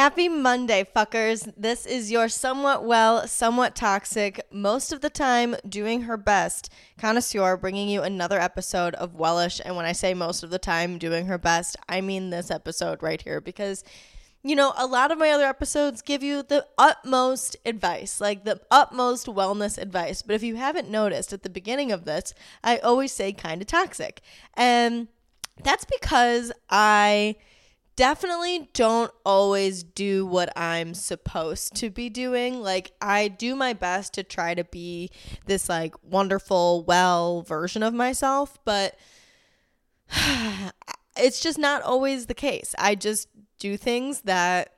Happy Monday, fuckers. This is your somewhat well, somewhat toxic, most of the time doing her best connoisseur bringing you another episode of Wellish. And when I say most of the time doing her best, I mean this episode right here because, you know, a lot of my other episodes give you the utmost advice, like the utmost wellness advice. But if you haven't noticed at the beginning of this, I always say kind of toxic. And that's because I definitely don't always do what I'm supposed to be doing. Like, I do my best to try to be this, like, wonderful, well version of myself, but it's just not always the case. I just do things that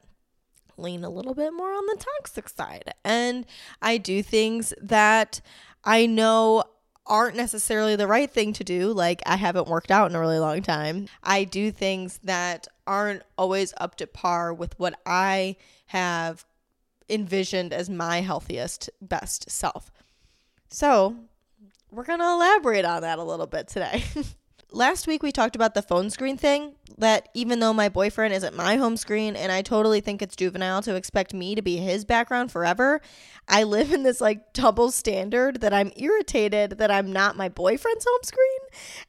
lean a little bit more on the toxic side. And I do things that I know aren't necessarily the right thing to do. Like, I haven't worked out in a really long time. I do things that aren't always up to par with what I have envisioned as my healthiest, best self. So, we're going to elaborate on that a little bit today. last week we talked about the phone screen thing that even though my boyfriend isn't my home screen and I totally think it's juvenile to expect me to be his background forever, I live in this like double standard that I'm irritated that I'm not my boyfriend's home screen.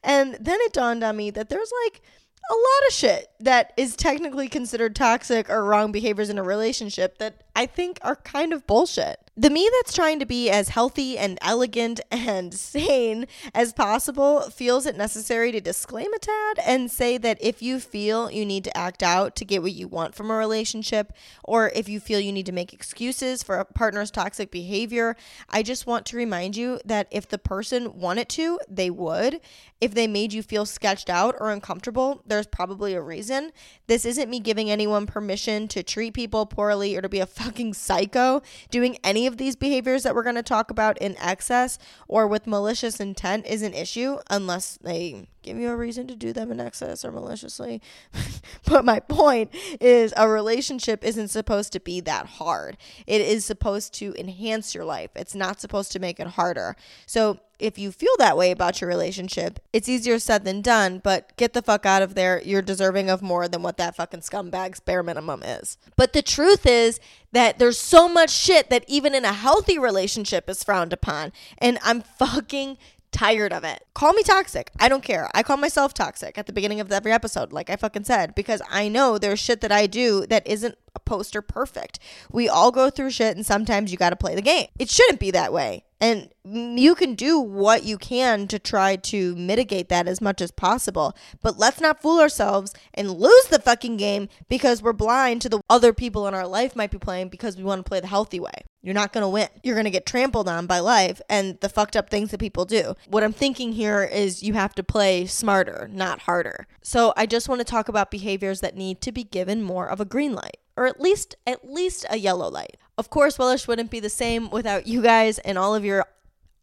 And then it dawned on me that there's like a lot of shit that is technically considered toxic or wrong behaviors in a relationship that I think are kind of bullshit. The me that's trying to be as healthy and elegant and sane as possible feels it necessary to disclaim a tad and say that if you feel you need to act out to get what you want from a relationship, or if you feel you need to make excuses for a partner's toxic behavior, I just want to remind you that if the person wanted to, they would. If they made you feel sketched out or uncomfortable, there's probably a reason. This isn't me giving anyone permission to treat people poorly or to be a fucking psycho doing any of these behaviors that we're going to talk about in excess or with malicious intent is an issue unless they give you a reason to do them in excess or maliciously. but my point is a relationship isn't supposed to be that hard. It is supposed to enhance your life. It's not supposed to make it harder. So if you feel that way about your relationship, it's easier said than done, but get the fuck out of there. You're deserving of more than what that fucking scumbag's bare minimum is. But the truth is that there's so much shit that even in a healthy relationship is frowned upon. And I'm fucking tired of it. Call me toxic. I don't care. I call myself toxic at the beginning of every episode, like I fucking said, because I know there's shit that I do that isn't poster perfect. We all go through shit, and sometimes you got to play the game. It shouldn't be that way. And you can do what you can to try to mitigate that as much as possible. But let's not fool ourselves and lose the fucking game because we're blind to the other people in our life might be playing because we want to play the healthy way. You're not going to win. You're going to get trampled on by life and the fucked up things that people do. What I'm thinking here is you have to play smarter, not harder. So I just want to talk about behaviors that need to be given more of a green light or at least at least a yellow light. Of course, Wellish wouldn't be the same without you guys and all of your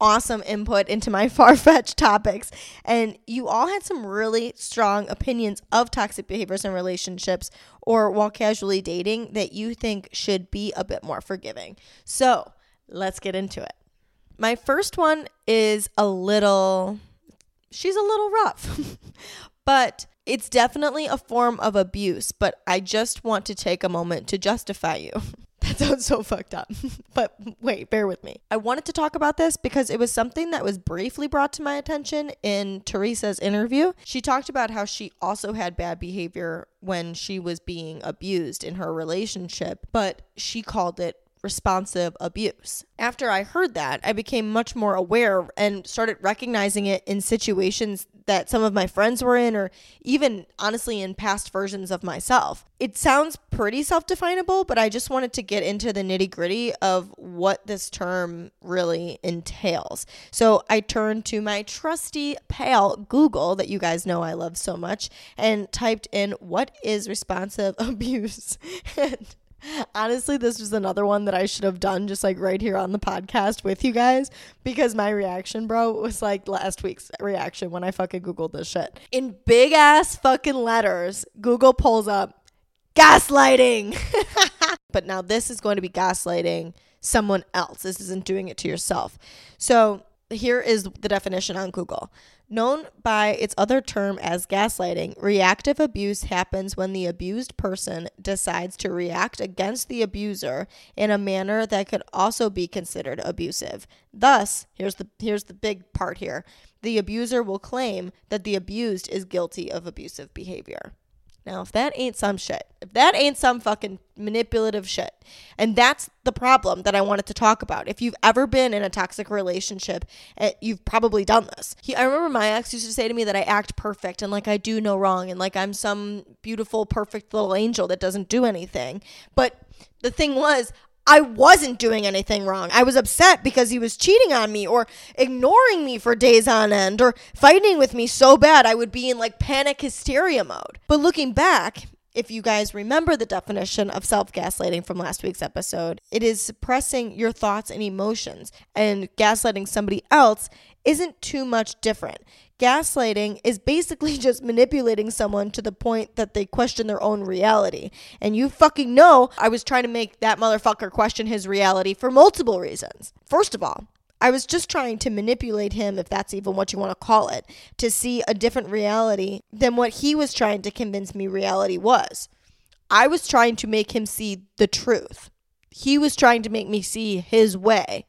awesome input into my far fetched topics. And you all had some really strong opinions of toxic behaviors in relationships or while casually dating that you think should be a bit more forgiving. So let's get into it. My first one is a little, she's a little rough, but it's definitely a form of abuse. But I just want to take a moment to justify you. That sounds so fucked up. but wait, bear with me. I wanted to talk about this because it was something that was briefly brought to my attention in Teresa's interview. She talked about how she also had bad behavior when she was being abused in her relationship, but she called it responsive abuse. After I heard that, I became much more aware and started recognizing it in situations that some of my friends were in, or even honestly in past versions of myself. It sounds pretty self definable, but I just wanted to get into the nitty gritty of what this term really entails. So I turned to my trusty pal Google that you guys know I love so much and typed in what is responsive abuse. and Honestly, this was another one that I should have done just like right here on the podcast with you guys because my reaction, bro, was like last week's reaction when I fucking Googled this shit. In big ass fucking letters, Google pulls up gaslighting. but now this is going to be gaslighting someone else. This isn't doing it to yourself. So here is the definition on Google. Known by its other term as gaslighting, reactive abuse happens when the abused person decides to react against the abuser in a manner that could also be considered abusive. Thus, here's the here's the big part here. The abuser will claim that the abused is guilty of abusive behavior. Now, if that ain't some shit, if that ain't some fucking manipulative shit, and that's the problem that I wanted to talk about. If you've ever been in a toxic relationship, eh, you've probably done this. He, I remember my ex used to say to me that I act perfect and like I do no wrong and like I'm some beautiful, perfect little angel that doesn't do anything. But the thing was, I wasn't doing anything wrong. I was upset because he was cheating on me or ignoring me for days on end or fighting with me so bad I would be in like panic hysteria mode. But looking back, if you guys remember the definition of self gaslighting from last week's episode, it is suppressing your thoughts and emotions, and gaslighting somebody else isn't too much different. Gaslighting is basically just manipulating someone to the point that they question their own reality. And you fucking know I was trying to make that motherfucker question his reality for multiple reasons. First of all, I was just trying to manipulate him, if that's even what you want to call it, to see a different reality than what he was trying to convince me reality was. I was trying to make him see the truth. He was trying to make me see his way,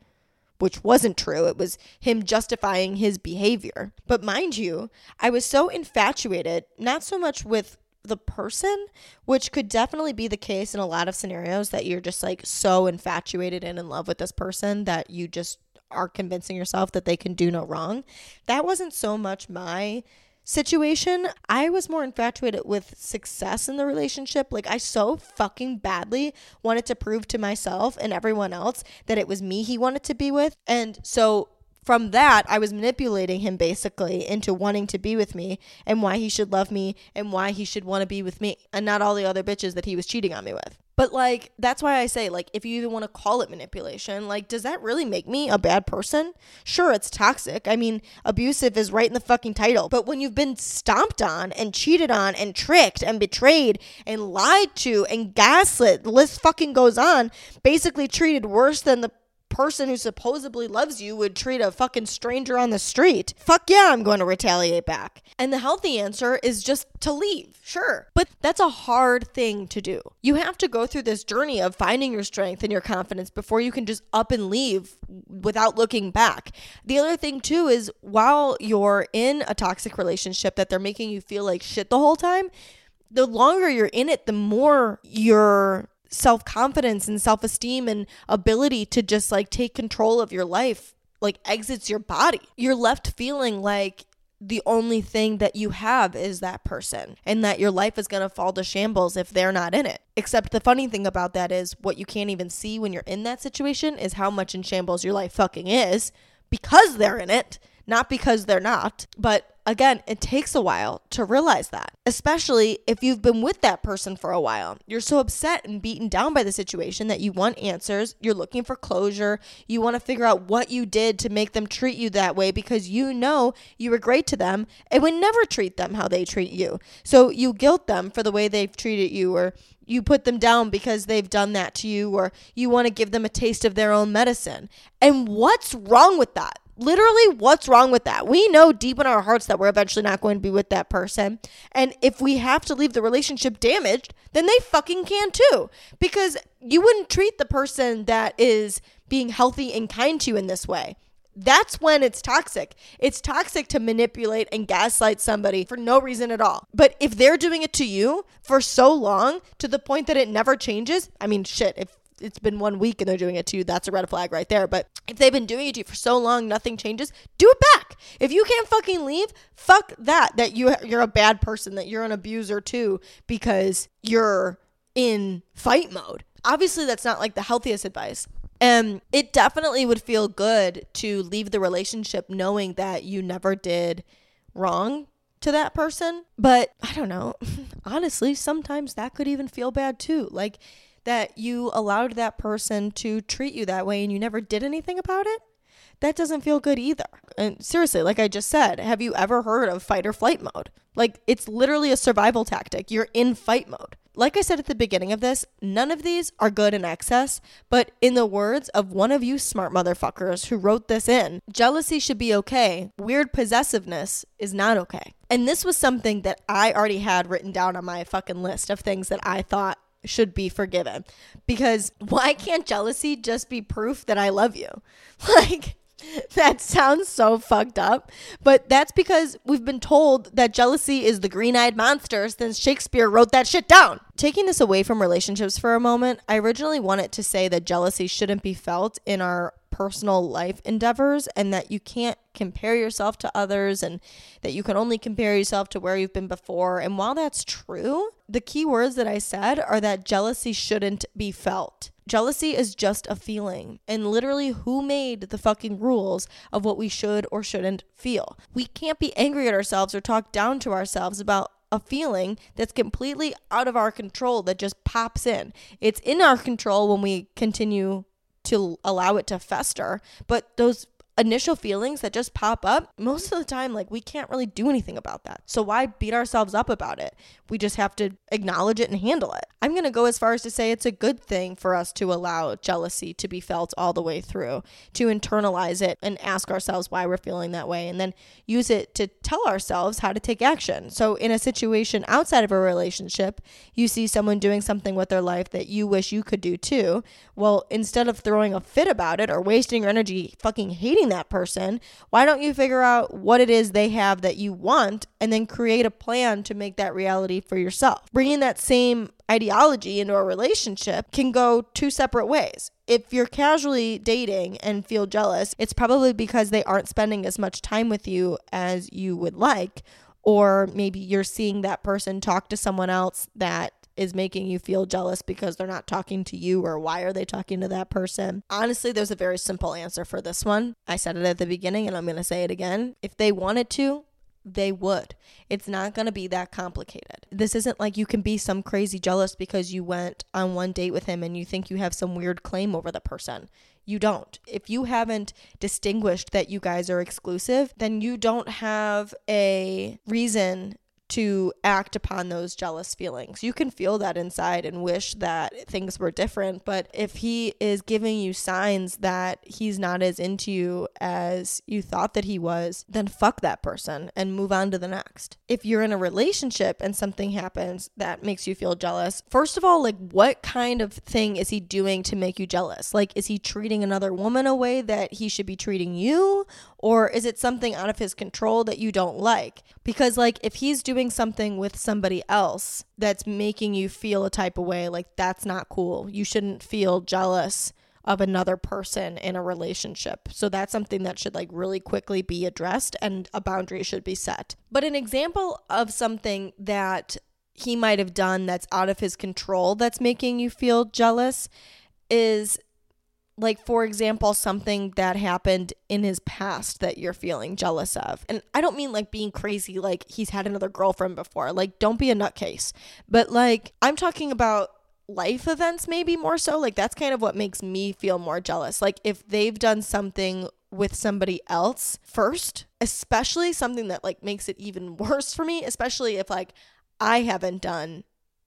which wasn't true. It was him justifying his behavior. But mind you, I was so infatuated, not so much with the person, which could definitely be the case in a lot of scenarios that you're just like so infatuated and in love with this person that you just are convincing yourself that they can do no wrong. That wasn't so much my situation. I was more infatuated with success in the relationship. Like, I so fucking badly wanted to prove to myself and everyone else that it was me he wanted to be with. And so, from that, I was manipulating him basically into wanting to be with me and why he should love me and why he should want to be with me and not all the other bitches that he was cheating on me with. But like that's why I say like if you even want to call it manipulation, like does that really make me a bad person? Sure, it's toxic. I mean, abusive is right in the fucking title. But when you've been stomped on and cheated on and tricked and betrayed and lied to and gaslit, the list fucking goes on, basically treated worse than the person who supposedly loves you would treat a fucking stranger on the street. Fuck yeah, I'm going to retaliate back. And the healthy answer is just to leave, sure. But that's a hard thing to do. You have to go through this journey of finding your strength and your confidence before you can just up and leave without looking back. The other thing, too, is while you're in a toxic relationship that they're making you feel like shit the whole time, the longer you're in it, the more you're self confidence and self esteem and ability to just like take control of your life like exits your body. You're left feeling like the only thing that you have is that person and that your life is going to fall to shambles if they're not in it. Except the funny thing about that is what you can't even see when you're in that situation is how much in shambles your life fucking is because they're in it not because they're not. But again, it takes a while to realize that, especially if you've been with that person for a while. You're so upset and beaten down by the situation that you want answers. You're looking for closure. You want to figure out what you did to make them treat you that way because you know you were great to them and would never treat them how they treat you. So you guilt them for the way they've treated you or you put them down because they've done that to you or you want to give them a taste of their own medicine. And what's wrong with that? Literally what's wrong with that we know deep in our hearts that we're eventually not going to be with that person and if we have to leave the relationship damaged then they fucking can too because you wouldn't treat the person that is being healthy and kind to you in this way that's when it's toxic. It's toxic to manipulate and gaslight somebody for no reason at all. But if they're doing it to you for so long to the point that it never changes, I mean, shit, if it's been one week and they're doing it to you, that's a red flag right there. But if they've been doing it to you for so long, nothing changes, do it back. If you can't fucking leave, fuck that. That you you're a bad person, that you're an abuser too, because you're in fight mode. Obviously, that's not like the healthiest advice. And it definitely would feel good to leave the relationship knowing that you never did wrong to that person. But I don't know. Honestly, sometimes that could even feel bad too. Like that you allowed that person to treat you that way and you never did anything about it, that doesn't feel good either. And seriously, like I just said, have you ever heard of fight or flight mode? Like it's literally a survival tactic. You're in fight mode. like I said at the beginning of this, none of these are good in excess, but in the words of one of you smart motherfuckers who wrote this in, jealousy should be okay. Weird possessiveness is not okay. And this was something that I already had written down on my fucking list of things that I thought should be forgiven. Because why can't jealousy just be proof that I love you? Like, that sounds so fucked up, but that's because we've been told that jealousy is the green eyed monster since Shakespeare wrote that shit down. Taking this away from relationships for a moment, I originally wanted to say that jealousy shouldn't be felt in our personal life endeavors and that you can't compare yourself to others and that you can only compare yourself to where you've been before. And while that's true, the key words that I said are that jealousy shouldn't be felt. Jealousy is just a feeling, and literally, who made the fucking rules of what we should or shouldn't feel? We can't be angry at ourselves or talk down to ourselves about a feeling that's completely out of our control that just pops in. It's in our control when we continue to allow it to fester, but those initial feelings that just pop up, most of the time, like we can't really do anything about that. So why beat ourselves up about it? We just have to acknowledge it and handle it. I'm going to go as far as to say it's a good thing for us to allow jealousy to be felt all the way through, to internalize it and ask ourselves why we're feeling that way, and then use it to tell ourselves how to take action. So, in a situation outside of a relationship, you see someone doing something with their life that you wish you could do too. Well, instead of throwing a fit about it or wasting your energy fucking hating that person, why don't you figure out what it is they have that you want and then create a plan to make that reality for yourself. Bringing that same ideology into a relationship can go two separate ways. If you're casually dating and feel jealous, it's probably because they aren't spending as much time with you as you would like. Or maybe you're seeing that person talk to someone else that is making you feel jealous because they're not talking to you or why are they talking to that person? Honestly, there's a very simple answer for this one. I said it at the beginning and I'm going to say it again. If they wanted to, they would. It's not going to be that complicated. This isn't like you can be some crazy jealous because you went on one date with him and you think you have some weird claim over the person. You don't. If you haven't distinguished that you guys are exclusive, then you don't have a reason to act upon those jealous feelings. You can feel that inside and wish that things were different, but if he is giving you signs that he's not as into you as you thought that he was, then fuck that person and move on to the next. If you're in a relationship and something happens that makes you feel jealous, first of all, like what kind of thing is he doing to make you jealous? Like is he treating another woman a way that he should be treating you or is it something out of his control that you don't like? Because like if he's doing something with somebody else that's making you feel a type of way, like that's not cool. You shouldn't feel jealous of another person in a relationship. So that's something that should like really quickly be addressed and a boundary should be set. But an example of something that he might have done that's out of his control that's making you feel jealous is like for example something that happened in his past that you're feeling jealous of. And i don't mean like being crazy like he's had another girlfriend before. Like don't be a nutcase. But like i'm talking about life events maybe more so. Like that's kind of what makes me feel more jealous. Like if they've done something with somebody else first especially something that like makes it even worse for me especially if like i haven't done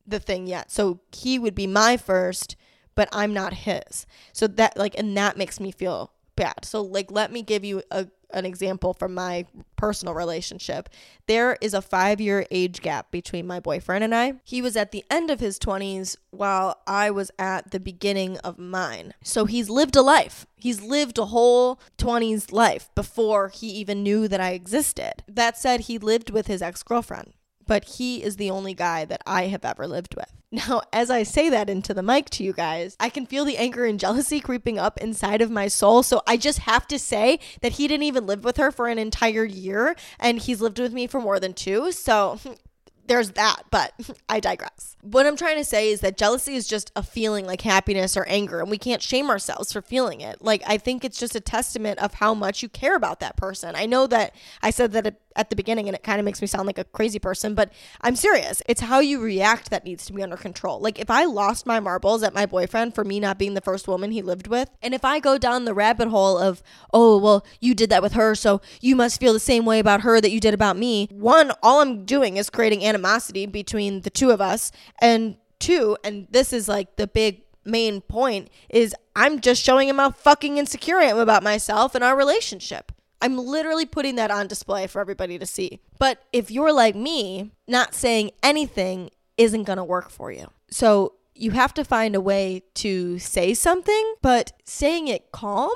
the thing yet. So he would be my first but I'm not his. So that like and that makes me feel bad. So like let me give you a an example from my personal relationship. There is a 5-year age gap between my boyfriend and I. He was at the end of his 20s while I was at the beginning of mine. So he's lived a life. He's lived a whole 20s life before he even knew that I existed. That said, he lived with his ex-girlfriend but he is the only guy that I have ever lived with. Now, as I say that into the mic to you guys, I can feel the anger and jealousy creeping up inside of my soul. So I just have to say that he didn't even live with her for an entire year and he's lived with me for more than two. So there's that, but I digress. What I'm trying to say is that jealousy is just a feeling like happiness or anger, and we can't shame ourselves for feeling it. Like, I think it's just a testament of how much you care about that person. I know that I said that at the beginning and it kind of makes me sound like a crazy person, but I'm serious. It's how you react that needs to be under control. Like, if I lost my marbles at my boyfriend for me not being the first woman he lived with, and if I go down the rabbit hole of, oh, well, you did that with her, so you must feel the same way about her that you did about me, one, all I'm doing is creating animosity between the two of us. And two, and this is like the big main point, is I'm just showing him how fucking insecure I am about myself and our relationship. I'm literally putting that on display for everybody to see. But if you're like me, not saying anything isn't going to work for you. So you have to find a way to say something, but saying it calm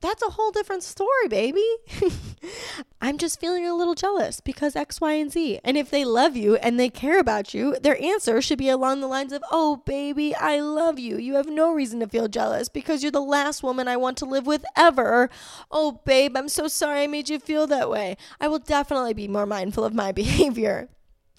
that's a whole different story, baby. I'm just feeling a little jealous because X, Y, and Z. And if they love you and they care about you, their answer should be along the lines of, Oh, baby, I love you. You have no reason to feel jealous because you're the last woman I want to live with ever. Oh, babe, I'm so sorry I made you feel that way. I will definitely be more mindful of my behavior.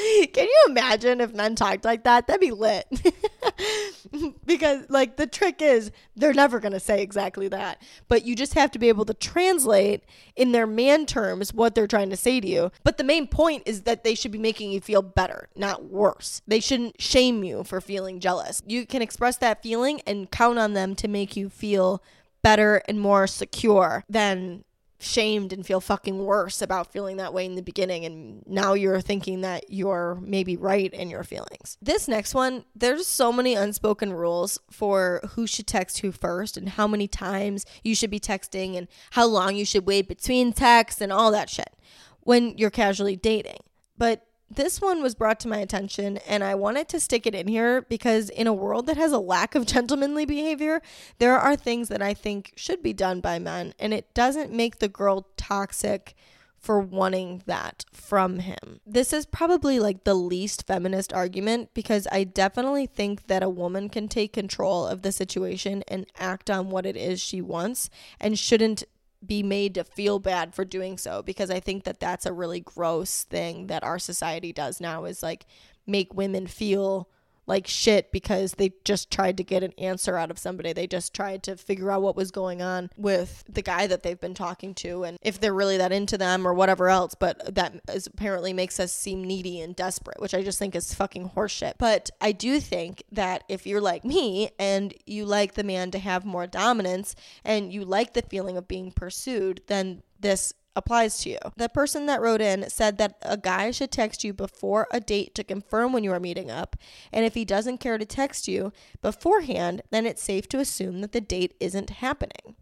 Can you imagine if men talked like that? That'd be lit. because, like, the trick is they're never going to say exactly that. But you just have to be able to translate in their man terms what they're trying to say to you. But the main point is that they should be making you feel better, not worse. They shouldn't shame you for feeling jealous. You can express that feeling and count on them to make you feel better and more secure than shamed and feel fucking worse about feeling that way in the beginning and now you're thinking that you're maybe right in your feelings. This next one, there's so many unspoken rules for who should text who first and how many times you should be texting and how long you should wait between texts and all that shit when you're casually dating. But this one was brought to my attention and I wanted to stick it in here because in a world that has a lack of gentlemanly behavior, there are things that I think should be done by men and it doesn't make the girl toxic for wanting that from him. This is probably like the least feminist argument because I definitely think that a woman can take control of the situation and act on what it is she wants and shouldn't be made to feel bad for doing so because I think that that's a really gross thing that our society does now is like make women feel like shit because they just tried to get an answer out of somebody. They just tried to figure out what was going on with the guy that they've been talking to and if they're really that into them or whatever else. But that is apparently makes us seem needy and desperate, which I just think is fucking horseshit. But I do think that if you're like me and you like the man to have more dominance and you like the feeling of being pursued, then this applies to you. The person that wrote in said that a guy should text you before a date to confirm when you are meeting up. And if he doesn't care to text you beforehand, then it's safe to assume that the date isn't happening.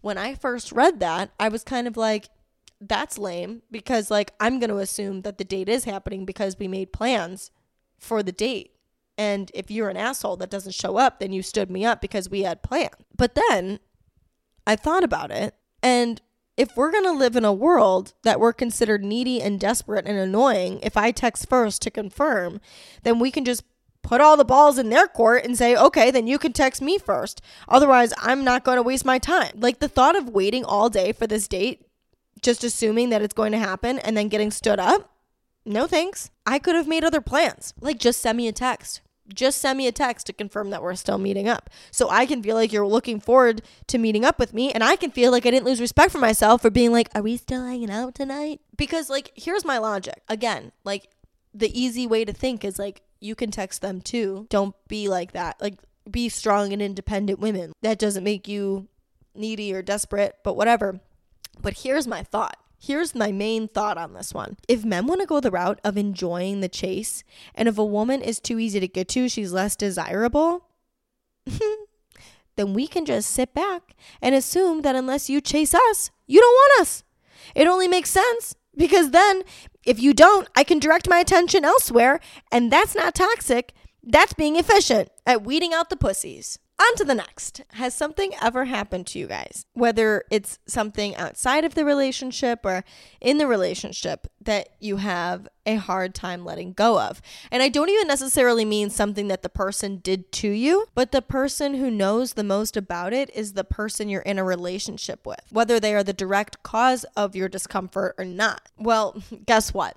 When I first read that, I was kind of like, that's lame because, like, I'm going to assume that the date is happening because we made plans for the date. And if you're an asshole that doesn't show up, then you stood me up because we had plans. But then I thought about it and if we're going to live in a world that we're considered needy and desperate and annoying, if I text first to confirm, then we can just put all the balls in their court and say, okay, then you can text me first. Otherwise, I'm not going to waste my time. Like the thought of waiting all day for this date, just assuming that it's going to happen and then getting stood up, no thanks. I could have made other plans. Like just send me a text just send me a text to confirm that we're still meeting up. So I can feel like you're looking forward to meeting up with me and I can feel like I didn't lose respect for myself for being like, "Are we still hanging out tonight?" Because like here's my logic. Again, like the easy way to think is like you can text them too. Don't be like that. Like be strong and independent women. That doesn't make you needy or desperate, but whatever. But here's my thought. Here's my main thought on this one. If men want to go the route of enjoying the chase, and if a woman is too easy to get to, she's less desirable, then we can just sit back and assume that unless you chase us, you don't want us. It only makes sense because then if you don't, I can direct my attention elsewhere, and that's not toxic. That's being efficient at weeding out the pussies. On to the next. Has something ever happened to you guys, whether it's something outside of the relationship or in the relationship, that you have a hard time letting go of? And I don't even necessarily mean something that the person did to you, but the person who knows the most about it is the person you're in a relationship with, whether they are the direct cause of your discomfort or not. Well, guess what?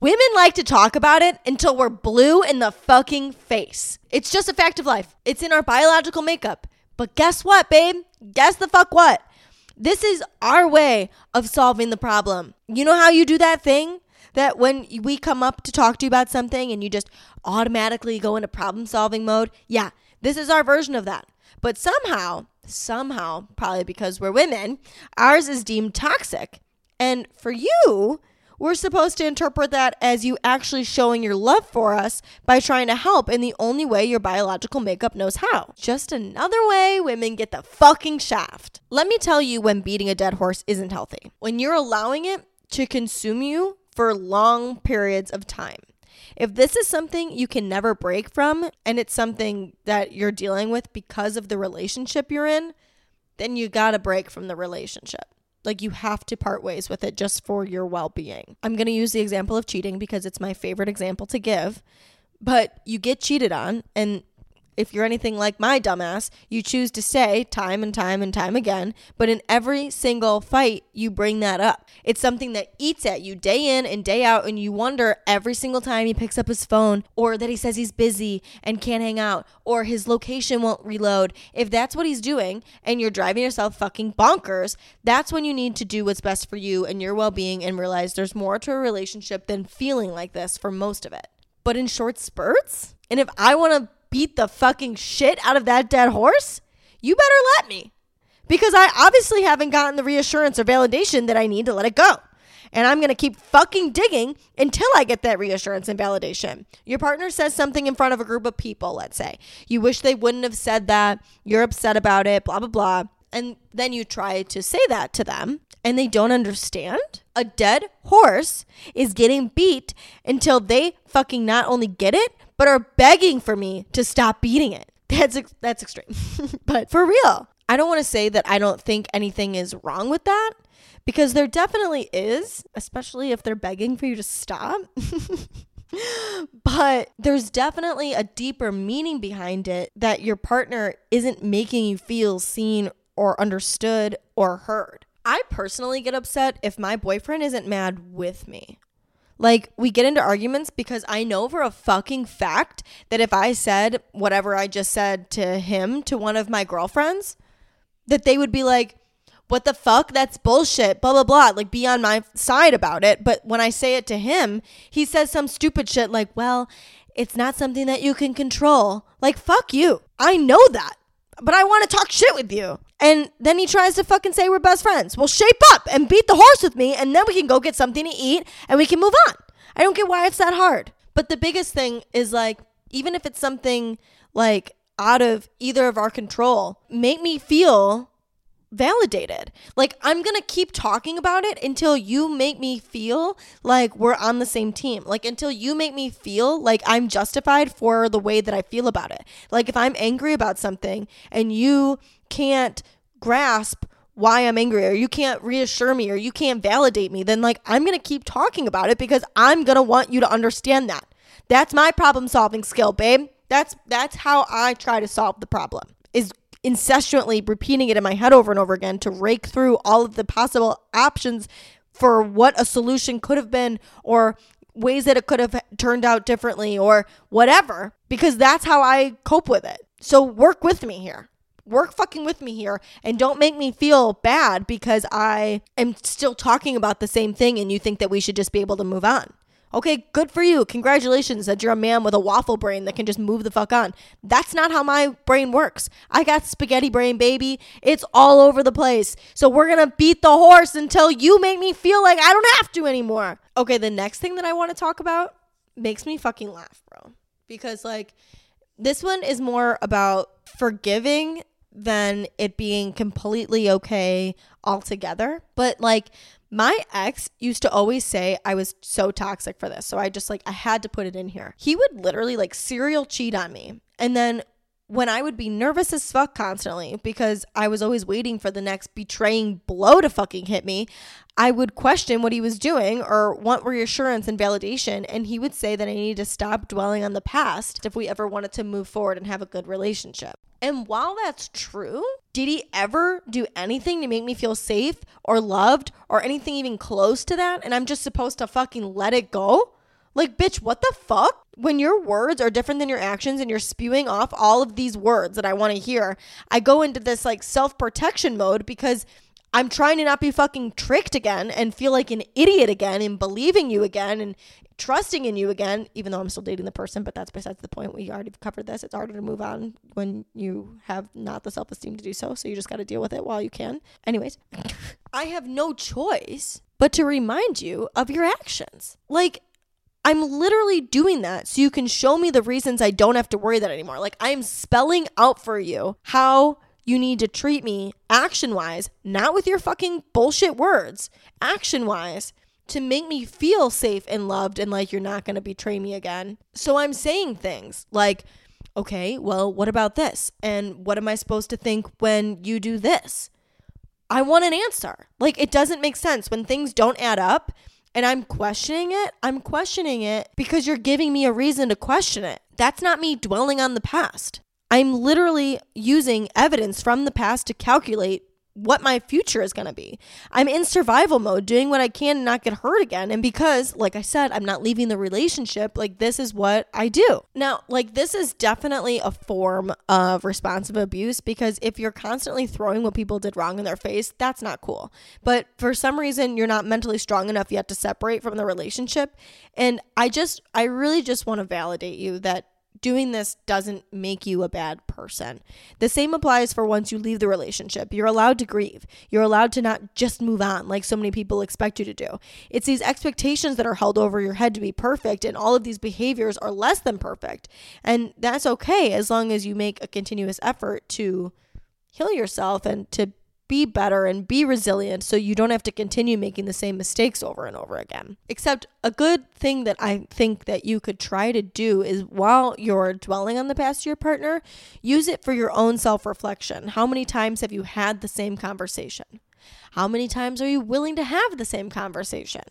Women like to talk about it until we're blue in the fucking face. It's just a fact of life. It's in our biological makeup. But guess what, babe? Guess the fuck what? This is our way of solving the problem. You know how you do that thing? That when we come up to talk to you about something and you just automatically go into problem solving mode? Yeah, this is our version of that. But somehow, somehow, probably because we're women, ours is deemed toxic. And for you, we're supposed to interpret that as you actually showing your love for us by trying to help in the only way your biological makeup knows how. Just another way women get the fucking shaft. Let me tell you when beating a dead horse isn't healthy. When you're allowing it to consume you for long periods of time. If this is something you can never break from and it's something that you're dealing with because of the relationship you're in, then you got to break from the relationship. Like you have to part ways with it just for your well being. I'm going to use the example of cheating because it's my favorite example to give. But you get cheated on, and if you're anything like my dumbass, you choose to say time and time and time again, but in every single fight, you bring that up. It's something that eats at you day in and day out, and you wonder every single time he picks up his phone, or that he says he's busy and can't hang out, or his location won't reload. If that's what he's doing and you're driving yourself fucking bonkers, that's when you need to do what's best for you and your well being and realize there's more to a relationship than feeling like this for most of it. But in short spurts, and if I want to beat the fucking shit out of that dead horse, you better let me. Because I obviously haven't gotten the reassurance or validation that I need to let it go. And I'm going to keep fucking digging until I get that reassurance and validation. Your partner says something in front of a group of people, let's say. You wish they wouldn't have said that. You're upset about it, blah, blah, blah. And then you try to say that to them and they don't understand. A dead horse is getting beat until they fucking not only get it, but are begging for me to stop beating it. That's that's extreme. but for real, I don't want to say that I don't think anything is wrong with that because there definitely is, especially if they're begging for you to stop. but there's definitely a deeper meaning behind it that your partner isn't making you feel seen or understood or heard. I personally get upset if my boyfriend isn't mad with me. Like, we get into arguments because I know for a fucking fact that if I said whatever I just said to him to one of my girlfriends, that they would be like, what the fuck? That's bullshit. Blah, blah, blah. Like, be on my side about it. But when I say it to him, he says some stupid shit like, well, it's not something that you can control. Like, fuck you. I know that. But I want to talk shit with you. And then he tries to fucking say we're best friends. Well, shape up and beat the horse with me, and then we can go get something to eat and we can move on. I don't get why it's that hard. But the biggest thing is like, even if it's something like out of either of our control, make me feel validated. Like I'm going to keep talking about it until you make me feel like we're on the same team. Like until you make me feel like I'm justified for the way that I feel about it. Like if I'm angry about something and you can't grasp why I'm angry or you can't reassure me or you can't validate me, then like I'm going to keep talking about it because I'm going to want you to understand that. That's my problem solving skill, babe. That's that's how I try to solve the problem. Is incessantly repeating it in my head over and over again to rake through all of the possible options for what a solution could have been or ways that it could have turned out differently or whatever because that's how I cope with it. So work with me here. Work fucking with me here and don't make me feel bad because I am still talking about the same thing and you think that we should just be able to move on. Okay, good for you. Congratulations that you're a man with a waffle brain that can just move the fuck on. That's not how my brain works. I got spaghetti brain, baby. It's all over the place. So we're going to beat the horse until you make me feel like I don't have to anymore. Okay, the next thing that I want to talk about makes me fucking laugh, bro. Because, like, this one is more about forgiving than it being completely okay altogether. But, like, my ex used to always say I was so toxic for this. So I just like, I had to put it in here. He would literally like serial cheat on me. And then when I would be nervous as fuck constantly because I was always waiting for the next betraying blow to fucking hit me, I would question what he was doing or want reassurance and validation. And he would say that I needed to stop dwelling on the past if we ever wanted to move forward and have a good relationship. And while that's true, did he ever do anything to make me feel safe or loved or anything even close to that? And I'm just supposed to fucking let it go? Like, bitch, what the fuck? When your words are different than your actions and you're spewing off all of these words that I want to hear, I go into this like self protection mode because I'm trying to not be fucking tricked again and feel like an idiot again and believing you again and trusting in you again, even though I'm still dating the person, but that's besides the point. We already covered this. It's harder to move on when you have not the self esteem to do so. So you just got to deal with it while you can. Anyways, I have no choice but to remind you of your actions. Like, I'm literally doing that so you can show me the reasons I don't have to worry that anymore. Like, I'm spelling out for you how you need to treat me action wise, not with your fucking bullshit words, action wise, to make me feel safe and loved and like you're not going to betray me again. So I'm saying things like, okay, well, what about this? And what am I supposed to think when you do this? I want an answer. Like, it doesn't make sense when things don't add up and I'm questioning it. I'm questioning it because you're giving me a reason to question it. That's not me dwelling on the past. I'm literally using evidence from the past to calculate what my future is going to be. I'm in survival mode, doing what I can not get hurt again. And because, like I said, I'm not leaving the relationship, like this is what I do. Now, like this is definitely a form of responsive abuse because if you're constantly throwing what people did wrong in their face, that's not cool. But for some reason, you're not mentally strong enough yet to separate from the relationship. And I just, I really just want to validate you that doing this doesn't make you a bad person. The same applies for once you leave the relationship. You're allowed to grieve. You're allowed to not just move on like so many people expect you to do. It's these expectations that are held over your head to be perfect, and all of these behaviors are less than perfect. And that's okay as long as you make a continuous effort to heal yourself and to be better and be resilient so you don't have to continue making the same mistakes over and over again. Except a good thing that I think that you could try to do is while you're dwelling on the past of your partner, use it for your own self reflection. How many times have you had the same conversation? How many times are you willing to have the same conversation?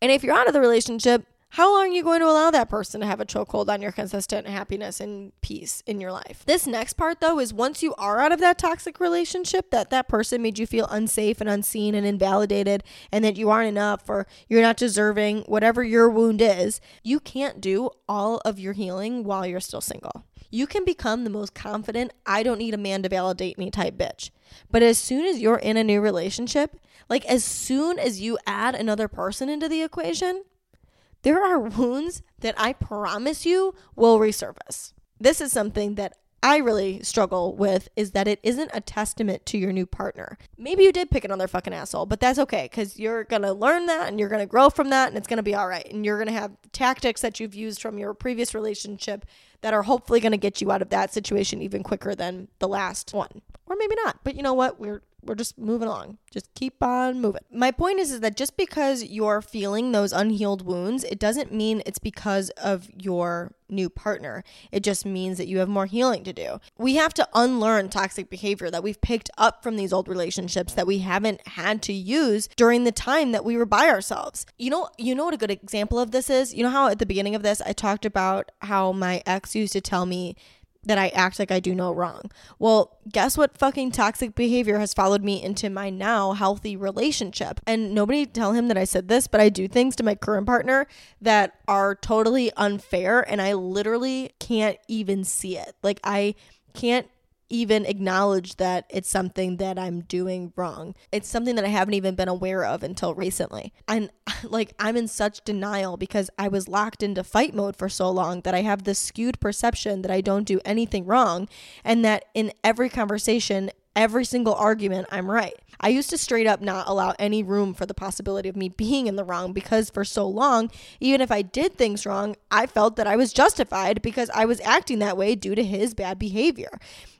And if you're out of the relationship, how long are you going to allow that person to have a chokehold on your consistent happiness and peace in your life? This next part, though, is once you are out of that toxic relationship, that that person made you feel unsafe and unseen and invalidated, and that you aren't enough or you're not deserving, whatever your wound is, you can't do all of your healing while you're still single. You can become the most confident, I don't need a man to validate me type bitch. But as soon as you're in a new relationship, like as soon as you add another person into the equation, there are wounds that I promise you will resurface. This is something that I really struggle with is that it isn't a testament to your new partner. Maybe you did pick another fucking asshole, but that's okay because you're gonna learn that and you're gonna grow from that and it's gonna be all right. And you're gonna have tactics that you've used from your previous relationship that are hopefully gonna get you out of that situation even quicker than the last one. Or maybe not. But you know what? We're we're just moving along. Just keep on moving. My point is, is that just because you're feeling those unhealed wounds, it doesn't mean it's because of your new partner. It just means that you have more healing to do. We have to unlearn toxic behavior that we've picked up from these old relationships that we haven't had to use during the time that we were by ourselves. You know, you know what a good example of this is? You know how at the beginning of this I talked about how my ex used to tell me that I act like I do no wrong. Well, guess what fucking toxic behavior has followed me into my now healthy relationship? And nobody tell him that I said this, but I do things to my current partner that are totally unfair and I literally can't even see it. Like I can't even acknowledge that it's something that I'm doing wrong. It's something that I haven't even been aware of until recently. And like I'm in such denial because I was locked into fight mode for so long that I have this skewed perception that I don't do anything wrong and that in every conversation, every single argument, I'm right. I used to straight up not allow any room for the possibility of me being in the wrong because for so long, even if I did things wrong, I felt that I was justified because I was acting that way due to his bad behavior.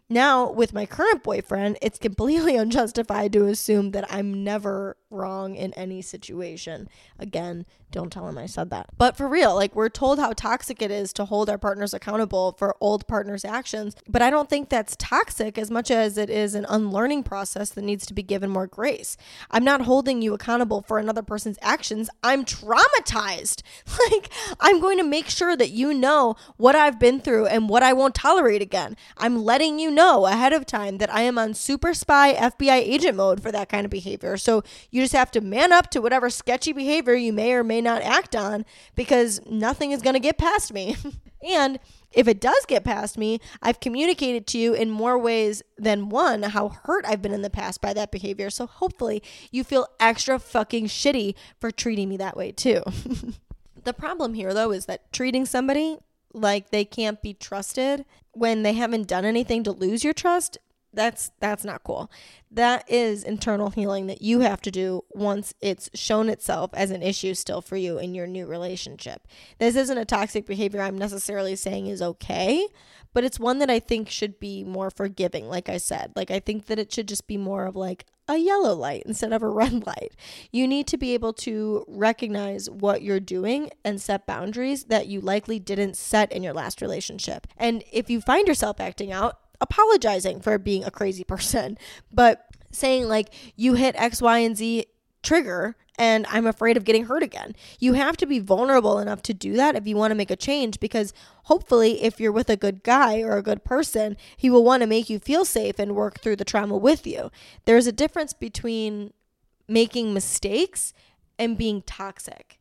Now, with my current boyfriend, it's completely unjustified to assume that I'm never wrong in any situation. Again, don't tell him I said that. But for real, like we're told how toxic it is to hold our partners accountable for old partners' actions, but I don't think that's toxic as much as it is an unlearning process that needs to be given more grace. I'm not holding you accountable for another person's actions. I'm traumatized. Like I'm going to make sure that you know what I've been through and what I won't tolerate again. I'm letting you know ahead of time that I am on super spy FBI agent mode for that kind of behavior. So you just have to man up to whatever sketchy behavior you may or may not act on because nothing is going to get past me. and if it does get past me, I've communicated to you in more ways than one how hurt I've been in the past by that behavior. So hopefully you feel extra fucking shitty for treating me that way too. the problem here though is that treating somebody like they can't be trusted when they haven't done anything to lose your trust That's that's not cool. That is internal healing that you have to do once it's shown itself as an issue still for you in your new relationship. This isn't a toxic behavior I'm necessarily saying is okay, but it's one that I think should be more forgiving like I said. Like I think that it should just be more of like a yellow light instead of a red light. You need to be able to recognize what you're doing and set boundaries that you likely didn't set in your last relationship. And if you find yourself acting out, apologizing for being a crazy person, but saying like you hit X, Y, and Z trigger and I'm afraid of getting hurt again. You have to be vulnerable enough to do that if you want to make a change because hopefully if you're with a good guy or a good person, he will want to make you feel safe and work through the trauma with you. There's a difference between making mistakes and being toxic.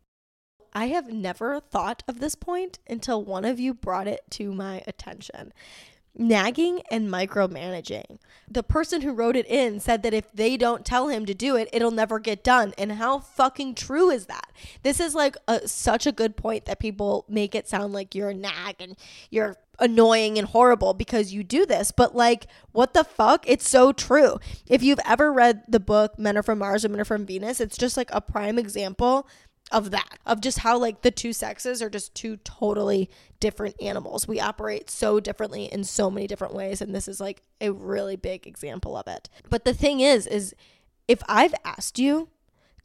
I have never thought of this point until one of you brought it to my attention nagging and micromanaging. The person who wrote it in said that if they don't tell him to do it, it'll never get done. And how fucking true is that? This is like a, such a good point that people make it sound like you're a nag and you're annoying and horrible because you do this. But like, what the fuck? It's so true. If you've ever read the book Men Are From Mars, Women Are From Venus, it's just like a prime example of that of just how like the two sexes are just two totally different animals. We operate so differently in so many different ways and this is like a really big example of it. But the thing is is if i've asked you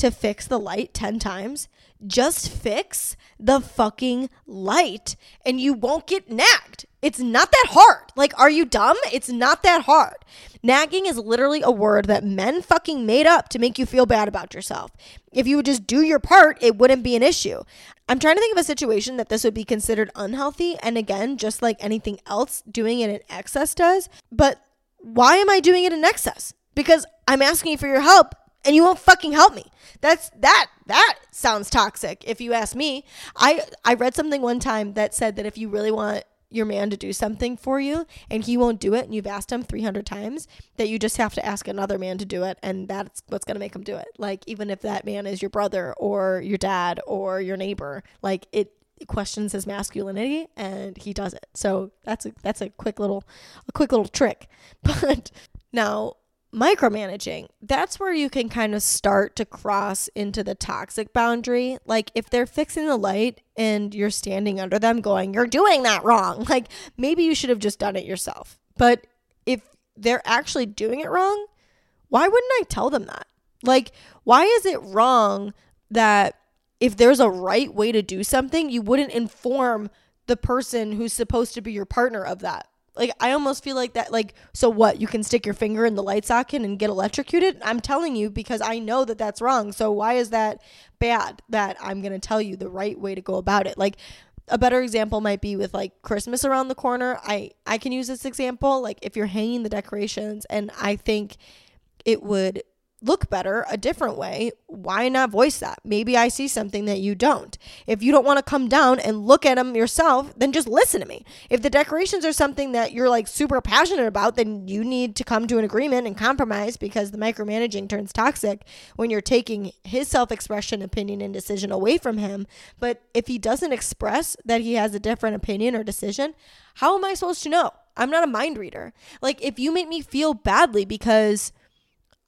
to fix the light 10 times just fix the fucking light and you won't get nagged it's not that hard. Like, are you dumb? It's not that hard. Nagging is literally a word that men fucking made up to make you feel bad about yourself. If you would just do your part, it wouldn't be an issue. I'm trying to think of a situation that this would be considered unhealthy. And again, just like anything else, doing it in excess does. But why am I doing it in excess? Because I'm asking for your help and you won't fucking help me. That's that that sounds toxic if you ask me. I I read something one time that said that if you really want your man to do something for you and he won't do it and you've asked him 300 times that you just have to ask another man to do it and that's what's going to make him do it like even if that man is your brother or your dad or your neighbor like it questions his masculinity and he does it so that's a that's a quick little a quick little trick but now micromanaging, that's where you can kind of start to cross into the toxic boundary. Like if they're fixing the light and you're standing under them going, you're doing that wrong. Like maybe you should have just done it yourself. But if they're actually doing it wrong, why wouldn't I tell them that? Like, why is it wrong that if there's a right way to do something, you wouldn't inform the person who's supposed to be your partner of that? Like I almost feel like that like so what you can stick your finger in the light socket and get electrocuted? I'm telling you because I know that that's wrong. So why is that bad that I'm going to tell you the right way to go about it? Like a better example might be with like Christmas around the corner. I I can use this example like if you're hanging the decorations and I think it would look better a different way, why not voice that? Maybe I see something that you don't. If you don't want to come down and look at them yourself, then just listen to me. If the decorations are something that you're like super passionate about, then you need to come to an agreement and compromise because the micromanaging turns toxic when you're taking his self expression, opinion, and decision away from him. But if he doesn't express that he has a different opinion or decision, how am I supposed to know? I'm not a mind reader. Like, if you make me feel badly because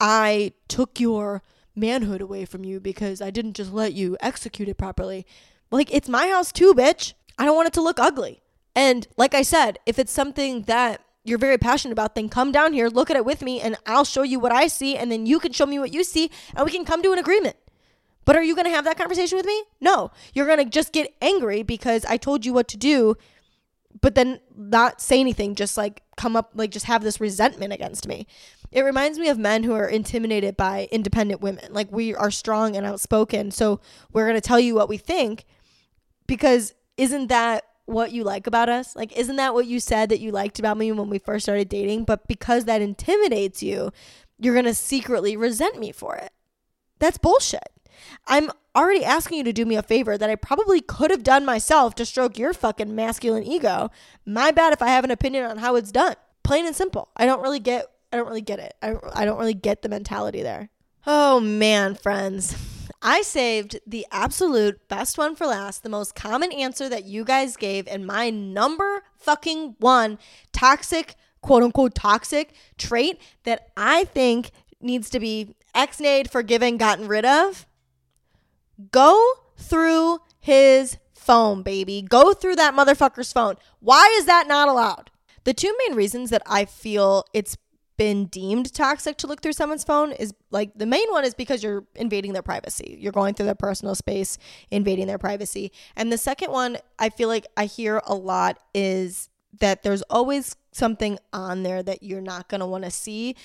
I took your manhood away from you because I didn't just let you execute it properly. Like, it's my house too, bitch. I don't want it to look ugly. And like I said, if it's something that you're very passionate about, then come down here, look at it with me, and I'll show you what I see, and then you can show me what you see, and we can come to an agreement. But are you going to have that conversation with me? No. You're going to just get angry because I told you what to do, but then not say anything, just like come up, like just have this resentment against me. It reminds me of men who are intimidated by independent women. Like we are strong and outspoken, so we're going to tell you what we think because isn't that what you like about us? Like isn't that what you said that you liked about me when we first started dating? But because that intimidates you, you're going to secretly resent me for it. That's bullshit. I'm already asking you to do me a favor that I probably could have done myself to stroke your fucking masculine ego. My bad if I have an opinion on how it's done. Plain and simple. I don't really get I don't really get it. I, I don't really get the mentality there. Oh man, friends. I saved the absolute best one for last, the most common answer that you guys gave, and my number fucking one toxic quote unquote toxic trait that I think needs to be ex-nayed, forgiven, gotten rid of, go through his phone, baby. Go through that motherfucker's phone. Why is that not allowed? The two main reasons that I feel it's been deemed toxic to look through someone's phone is like the main one is because you're invading their privacy. You're going through their personal space, invading their privacy. And the second one I feel like I hear a lot is that there's always something on there that you're not going to want to see.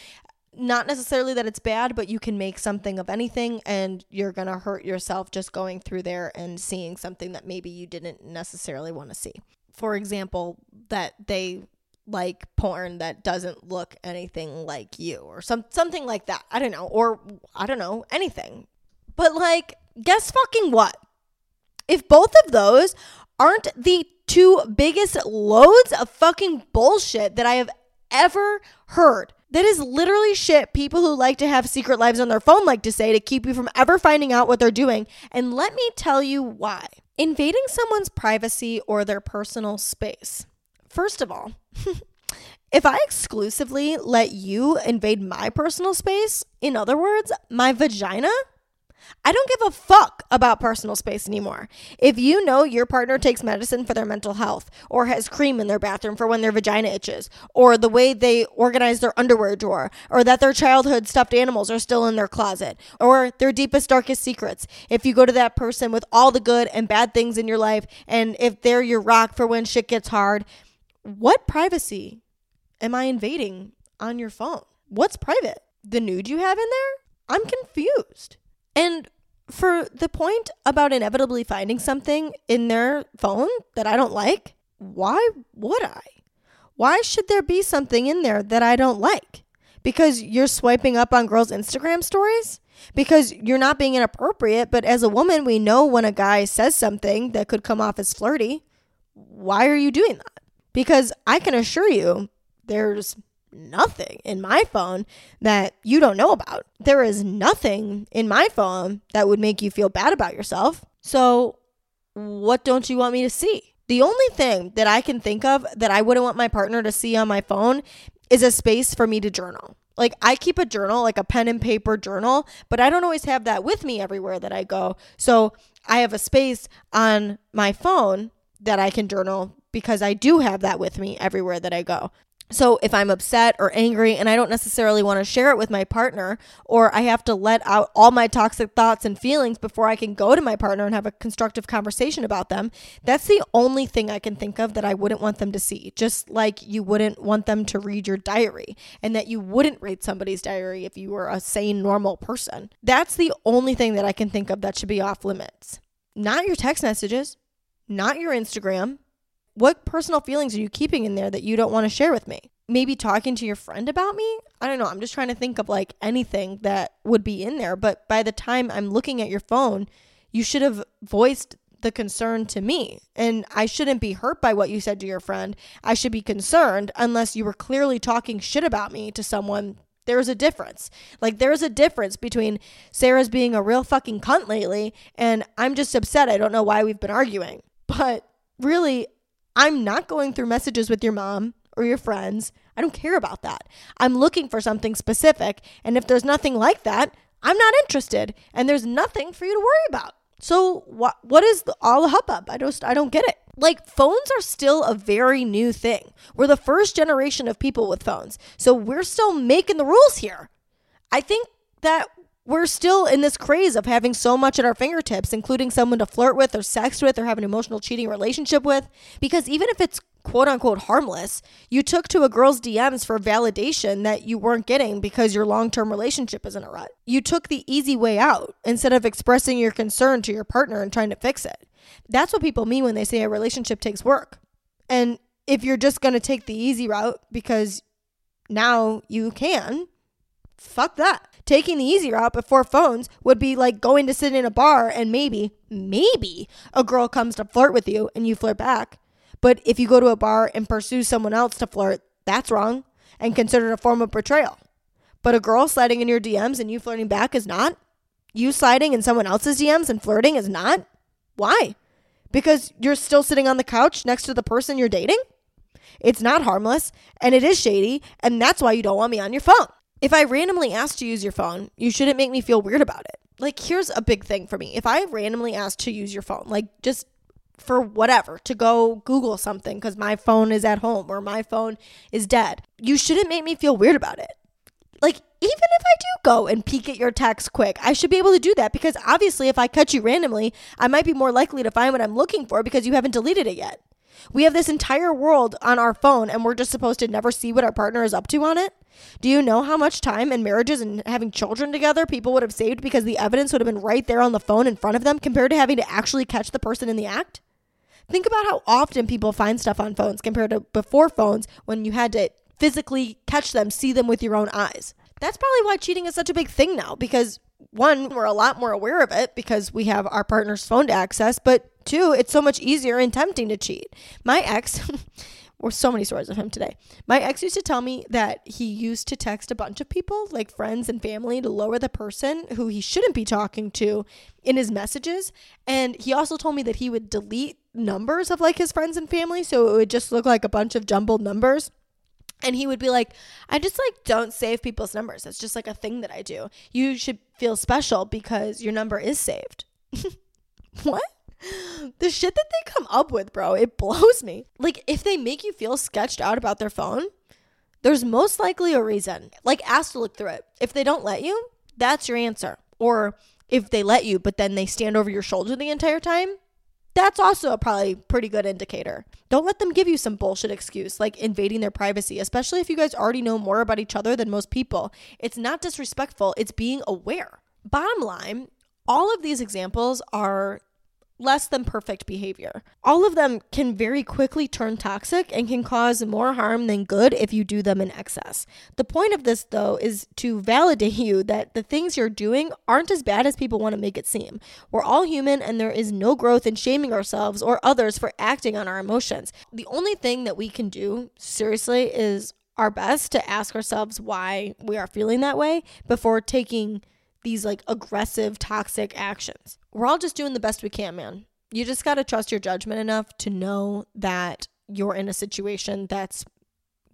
Not necessarily that it's bad, but you can make something of anything and you're going to hurt yourself just going through there and seeing something that maybe you didn't necessarily want to see. For example, that they like porn that doesn't look anything like you or some something like that. I don't know. Or I don't know, anything. But like guess fucking what? If both of those aren't the two biggest loads of fucking bullshit that I have ever heard. That is literally shit people who like to have secret lives on their phone like to say to keep you from ever finding out what they're doing. And let me tell you why. Invading someone's privacy or their personal space. First of all, if I exclusively let you invade my personal space, in other words, my vagina, I don't give a fuck about personal space anymore. If you know your partner takes medicine for their mental health, or has cream in their bathroom for when their vagina itches, or the way they organize their underwear drawer, or that their childhood stuffed animals are still in their closet, or their deepest, darkest secrets, if you go to that person with all the good and bad things in your life, and if they're your rock for when shit gets hard, what privacy am I invading on your phone? What's private? The nude you have in there? I'm confused. And for the point about inevitably finding something in their phone that I don't like, why would I? Why should there be something in there that I don't like? Because you're swiping up on girls' Instagram stories? Because you're not being inappropriate, but as a woman, we know when a guy says something that could come off as flirty. Why are you doing that? Because I can assure you, there's nothing in my phone that you don't know about. There is nothing in my phone that would make you feel bad about yourself. So, what don't you want me to see? The only thing that I can think of that I wouldn't want my partner to see on my phone is a space for me to journal. Like, I keep a journal, like a pen and paper journal, but I don't always have that with me everywhere that I go. So, I have a space on my phone that I can journal because I do have that with me everywhere that I go. So if I'm upset or angry and I don't necessarily want to share it with my partner, or I have to let out all my toxic thoughts and feelings before I can go to my partner and have a constructive conversation about them, that's the only thing I can think of that I wouldn't want them to see. Just like you wouldn't want them to read your diary and that you wouldn't read somebody's diary if you were a sane, normal person. That's the only thing that I can think of that should be off limits. Not your text messages, not your Instagram, what personal feelings are you keeping in there that you don't want to share with me? Maybe talking to your friend about me? I don't know. I'm just trying to think of like anything that would be in there. But by the time I'm looking at your phone, you should have voiced the concern to me. And I shouldn't be hurt by what you said to your friend. I should be concerned unless you were clearly talking shit about me to someone. There's a difference. Like, there's a difference between Sarah's being a real fucking cunt lately and I'm just upset. I don't know why we've been arguing. But really, I'm not going through messages with your mom or your friends. I don't care about that. I'm looking for something specific. And if there's nothing like that, I'm not interested. And there's nothing for you to worry about. So what what is the, all the hubbub? I don't I don't get it. Like phones are still a very new thing. We're the first generation of people with phones. So we're still making the rules here. I think that we're still in this craze of having so much at our fingertips, including someone to flirt with or sex with or have an emotional cheating relationship with. Because even if it's quote unquote harmless, you took to a girl's DMs for validation that you weren't getting because your long term relationship is in a rut. You took the easy way out instead of expressing your concern to your partner and trying to fix it. That's what people mean when they say a relationship takes work. And if you're just going to take the easy route because now you can, fuck that taking the easy route before phones would be like going to sit in a bar and maybe, maybe a girl comes to flirt with you and you flirt back. But if you go to a bar and pursue someone else to flirt, that's wrong and considered a form of betrayal. But a girl sliding in your DMs and you flirting back is not. You sliding in someone else's DMs and flirting is not. Why? Because you're still sitting on the couch next to the person you're dating? It's not harmless and it is shady, and that's why you don't want me on your phone. If I randomly ask to use your phone, you shouldn't make me feel weird about it. Like, here's a big thing for me. If I randomly ask to use your phone, like just for whatever, to go Google something because my phone is at home or my phone is dead, you shouldn't make me feel weird about it. Like, even if I do go and peek at your text quick, I should be able to do that because obviously, if I catch you randomly, I might be more likely to find what I'm looking for because you haven't deleted it yet. We have this entire world on our phone and we're just supposed to never see what our partner is up to on it. Do you know how much time and marriages and having children together people would have saved because the evidence would have been right there on the phone in front of them compared to having to actually catch the person in the act? Think about how often people find stuff on phones compared to before phones when you had to physically catch them, see them with your own eyes. That's probably why cheating is such a big thing now because one, we're a lot more aware of it because we have our partner's phone to access, but two, it's so much easier and tempting to cheat. My ex, or so many stories of him today. My ex used to tell me that he used to text a bunch of people, like friends and family, to lower the person who he shouldn't be talking to in his messages. And he also told me that he would delete numbers of like his friends and family so it would just look like a bunch of jumbled numbers. And he would be like, I just like don't save people's numbers. That's just like a thing that I do. You should feel special because your number is saved. what? The shit that they come up with, bro, it blows me. Like, if they make you feel sketched out about their phone, there's most likely a reason. Like, ask to look through it. If they don't let you, that's your answer. Or if they let you, but then they stand over your shoulder the entire time, that's also a probably pretty good indicator. Don't let them give you some bullshit excuse like invading their privacy, especially if you guys already know more about each other than most people. It's not disrespectful, it's being aware. Bottom line, all of these examples are less than perfect behavior. All of them can very quickly turn toxic and can cause more harm than good if you do them in excess. The point of this, though, is to validate you that the things you're doing aren't as bad as people want to make it seem. We're all human, and there is no growth in shaming ourselves or others for acting on our emotions. The only thing that we can do, seriously, is our best to ask ourselves why we are feeling that way before taking these like aggressive, toxic actions. We're all just doing the best we can, man. You just got to trust your judgment enough to know that you're in a situation that's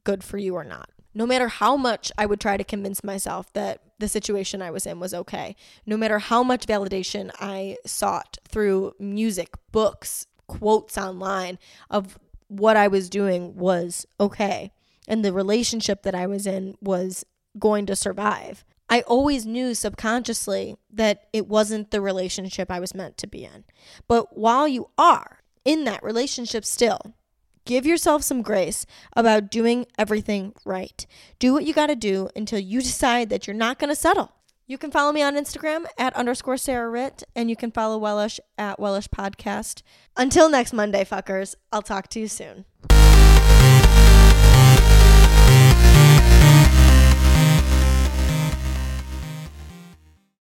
good for you or not. No matter how much I would try to convince myself that the situation I was in was okay, no matter how much validation I sought through music, books, quotes online of what I was doing was okay, and the relationship that I was in was going to survive, I always knew subconsciously that it wasn't the relationship I was meant to be in. But while you are in that relationship still, give yourself some grace about doing everything right. Do what you got to do until you decide that you're not going to settle. You can follow me on Instagram at underscore Sarah Ritt, and you can follow Wellish at Wellish Podcast. Until next Monday, fuckers, I'll talk to you soon.